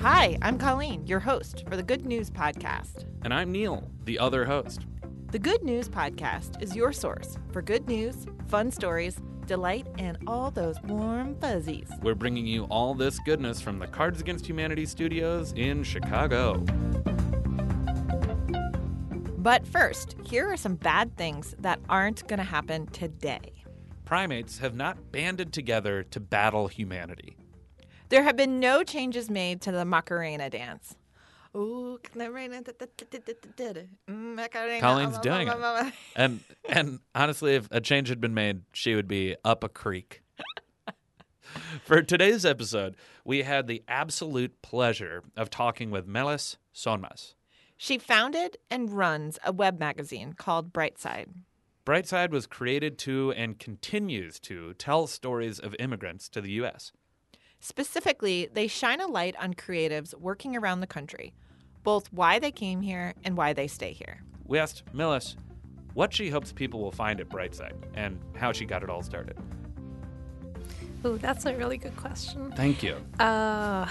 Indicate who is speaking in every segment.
Speaker 1: Hi, I'm Colleen, your host for the Good News Podcast.
Speaker 2: And I'm Neil, the other host.
Speaker 1: The Good News Podcast is your source for good news, fun stories, delight, and all those warm fuzzies.
Speaker 2: We're bringing you all this goodness from the Cards Against Humanity studios in Chicago.
Speaker 1: But first, here are some bad things that aren't going to happen today.
Speaker 2: Primates have not banded together to battle humanity.
Speaker 1: There have been no changes made to the Macarena dance. Ooh,
Speaker 2: Colleen's
Speaker 1: Colleen's
Speaker 2: doing it. And and honestly, if a change had been made, she would be up a creek. For today's episode, we had the absolute pleasure of talking with Melis Sonmas.
Speaker 1: She founded and runs a web magazine called Brightside.
Speaker 2: Brightside was created to and continues to tell stories of immigrants to the U.S.
Speaker 1: Specifically, they shine a light on creatives working around the country, both why they came here and why they stay here.
Speaker 2: We asked Melis what she hopes people will find at Brightside and how she got it all started.
Speaker 3: Ooh, that's a really good question.
Speaker 2: Thank you.
Speaker 3: Uh,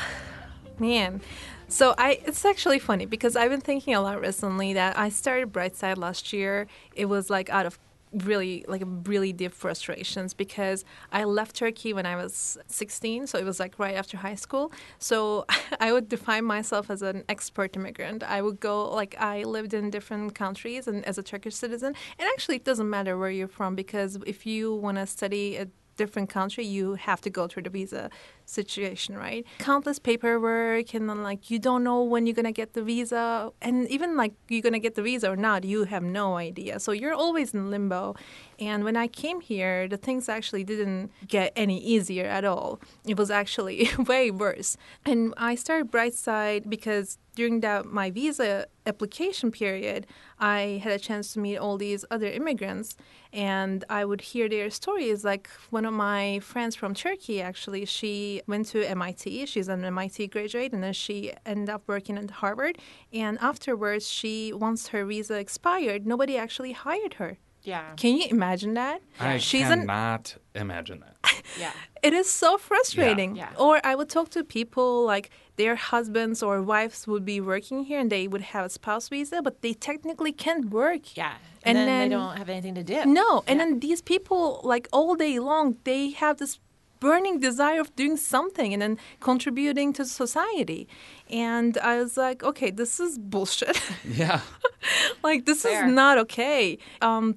Speaker 3: man. So I, it's actually funny because I've been thinking a lot recently that I started Brightside last year. It was like out of really like really deep frustrations because I left Turkey when I was 16, so it was like right after high school. So I would define myself as an expert immigrant. I would go like I lived in different countries and as a Turkish citizen, and actually it doesn't matter where you're from because if you want to study a different country, you have to go through the visa situation, right? Countless paperwork and then like you don't know when you're gonna get the visa and even like you're gonna get the visa or not, you have no idea. So you're always in limbo. And when I came here, the things actually didn't get any easier at all. It was actually way worse. And I started Brightside because during that my visa application period, I had a chance to meet all these other immigrants, and I would hear their stories. Like one of my friends from Turkey, actually, she went to MIT. She's an MIT graduate, and then she ended up working at Harvard. And afterwards, she once her visa expired, nobody actually hired her.
Speaker 1: Yeah.
Speaker 3: Can you imagine that?
Speaker 2: I
Speaker 3: She's an
Speaker 2: cannot imagine that.
Speaker 1: Yeah.
Speaker 3: It is so frustrating.
Speaker 1: Yeah.
Speaker 3: Or I would talk to people like their husbands or wives would be working here and they would have a spouse visa, but they technically can't work.
Speaker 1: Yeah.
Speaker 3: And
Speaker 1: And, then,
Speaker 3: then-
Speaker 1: they don't have anything to do.
Speaker 3: No, and then these people like all day long they have this burning desire of doing something and then contributing to society. And I was like, okay, this is bullshit.
Speaker 2: yeah.
Speaker 3: like this
Speaker 1: Fair.
Speaker 3: is not okay. Um,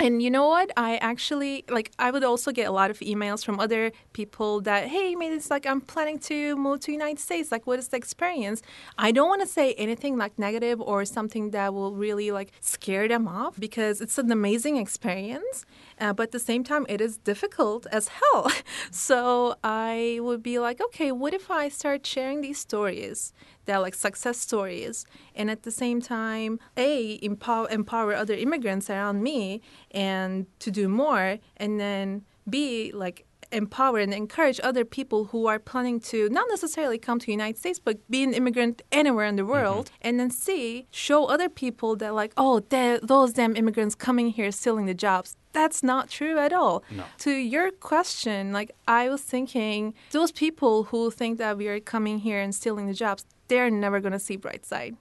Speaker 3: and you know what? I actually like. I would also get a lot of emails from other people that, hey, maybe it's like I'm planning to move to United States. Like, what is the experience? I don't want to say anything like negative or something that will really like scare them off because it's an amazing experience. Uh, but at the same time, it is difficult as hell. so I would be like, okay, what if I start sharing these stories? They're like success stories, and at the same time, a empower empower other immigrants around me and to do more, and then b like empower and encourage other people who are planning to not necessarily come to the United States but be an immigrant anywhere in the mm-hmm. world. And then C show other people that like oh those damn immigrants coming here stealing the jobs. That's not true at all.
Speaker 2: No.
Speaker 3: to your question like I was thinking those people who think that we are coming here and stealing the jobs they're never going to see bright side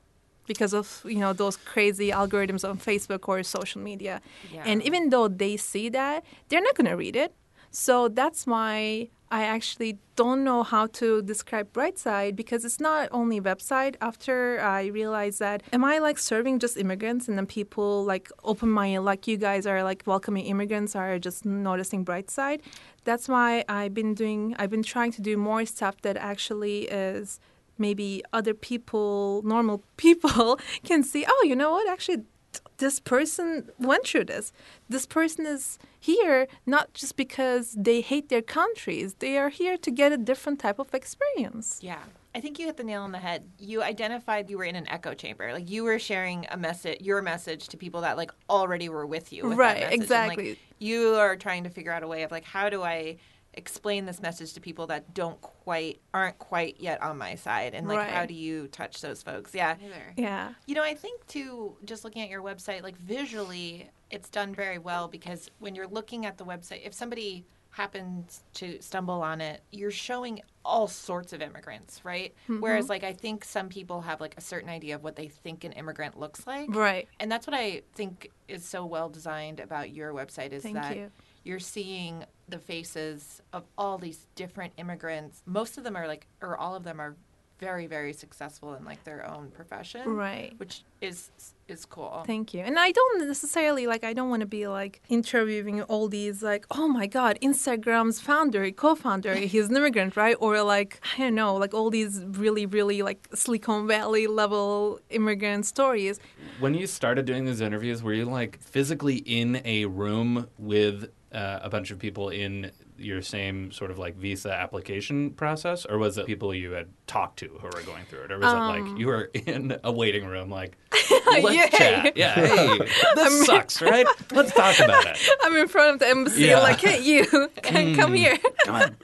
Speaker 3: because of you know those crazy algorithms on Facebook or social media
Speaker 1: Yeah.
Speaker 3: and even though they see that they're not going to read it so that's why I actually don't know how to describe Brightside because it's not only website. After I realized that, am I like serving just immigrants and then people like open minded, like you guys are like welcoming immigrants, are just noticing Brightside? That's why I've been doing. I've been trying to do more stuff that actually is maybe other people, normal people, can see. Oh, you know what? Actually, this person went through this. This person is here not just because they hate their countries. They are here to get a different type of experience.
Speaker 1: Yeah. I think you hit the nail on the head. You identified you were in an echo chamber. Like you were sharing a message, your message to people that like already were with you. With
Speaker 3: Right,
Speaker 1: message. And,
Speaker 3: exactly.
Speaker 1: like, you are trying to figure out a way of like, how do I explain this message to people that don't quite, aren't quite yet on my side? And like,
Speaker 3: Right.
Speaker 1: how do you touch those folks? Yeah.
Speaker 3: Yeah.
Speaker 1: You know, I think too, just looking at your website, like visually, it's done very well because when you're looking at the website, if somebody happens to stumble on it, you're showing all sorts of immigrants, right?
Speaker 3: Mm-hmm.
Speaker 1: Whereas, like, I think some people have like a certain idea of what they think an immigrant looks like,
Speaker 3: Right.
Speaker 1: and that's what I think is so well designed about your website is
Speaker 3: Thank
Speaker 1: that
Speaker 3: you.
Speaker 1: You're seeing the faces of all these different immigrants. Most of them are like, or all of them are very, very successful in like their own profession,
Speaker 3: Right.
Speaker 1: Which is is cool.
Speaker 3: Thank you. And I don't necessarily like I don't want to be like interviewing all these like, oh my god, Instagram's founder, co-founder, he's an immigrant, right? Or like I don't know, like all these really, really like Silicon Valley level immigrant stories.
Speaker 2: When you started doing these interviews, were you like physically in a room with uh, a bunch of people in your same sort of like visa application process, or was it people you had talked to who were going through it, or was it like you were in a waiting room, like let's
Speaker 3: Um, Yeah.
Speaker 2: chat, yeah, hey, this sucks, right? Let's talk about it.
Speaker 3: I'm in front of the embassy,
Speaker 2: Yeah.
Speaker 3: like, hey, you, come here.
Speaker 2: Come on.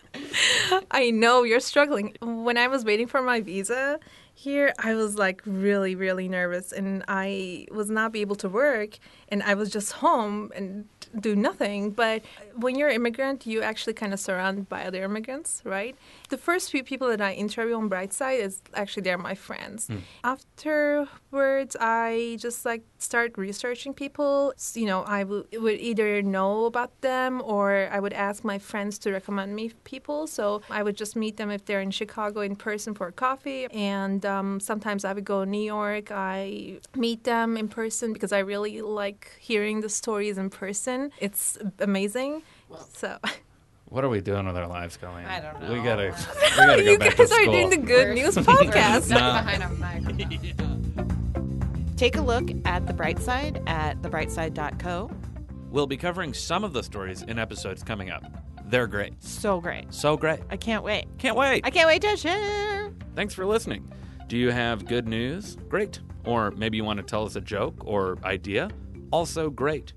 Speaker 3: I know you're struggling. When I was waiting for my visa here, I was like really, really nervous, and I was not be able to work, and I was just home and do nothing. But when you're an immigrant, you actually kind of surrounded by other immigrants, right? The first few people that I interview on Brightside is actually they're my friends. Hmm. Afterwards, I just like start researching people. You know, I would would either know about them or I would ask my friends to recommend me people. So I would just meet them if they're in Chicago in person for coffee. And um, sometimes I would go to New York. I meet them in person because I really like hearing the stories in person. It's amazing. so
Speaker 2: What are we doing with our lives, Colleen?
Speaker 1: I don't
Speaker 2: We
Speaker 1: know.
Speaker 2: gotta, we gotta go
Speaker 3: you
Speaker 2: back
Speaker 3: guys
Speaker 2: to
Speaker 3: are doing the good
Speaker 1: We're-
Speaker 3: news
Speaker 1: we're
Speaker 3: podcast.
Speaker 1: stuck
Speaker 2: No.
Speaker 1: behind our microphone. Take a look at the bright side at thebrightside.co.
Speaker 2: We'll be covering some of the stories in episodes coming up. They're great,
Speaker 1: So great.
Speaker 2: so great.
Speaker 1: I can't wait.
Speaker 2: Can't wait.
Speaker 1: I can't wait to share.
Speaker 2: Thanks for listening. Do you have good news? Great. Or maybe you want to tell us a joke or idea? Also great.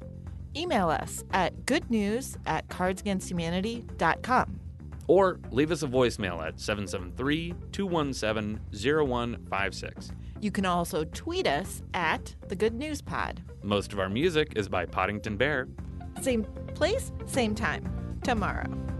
Speaker 1: Email us at goodnews at cardsagainsthumanity.com.
Speaker 2: Or leave us a voicemail at 773 217 0156.
Speaker 1: You can also tweet us at the Good News Pod.
Speaker 2: Most of our music is by Poddington Bear.
Speaker 1: Same place, same time, tomorrow.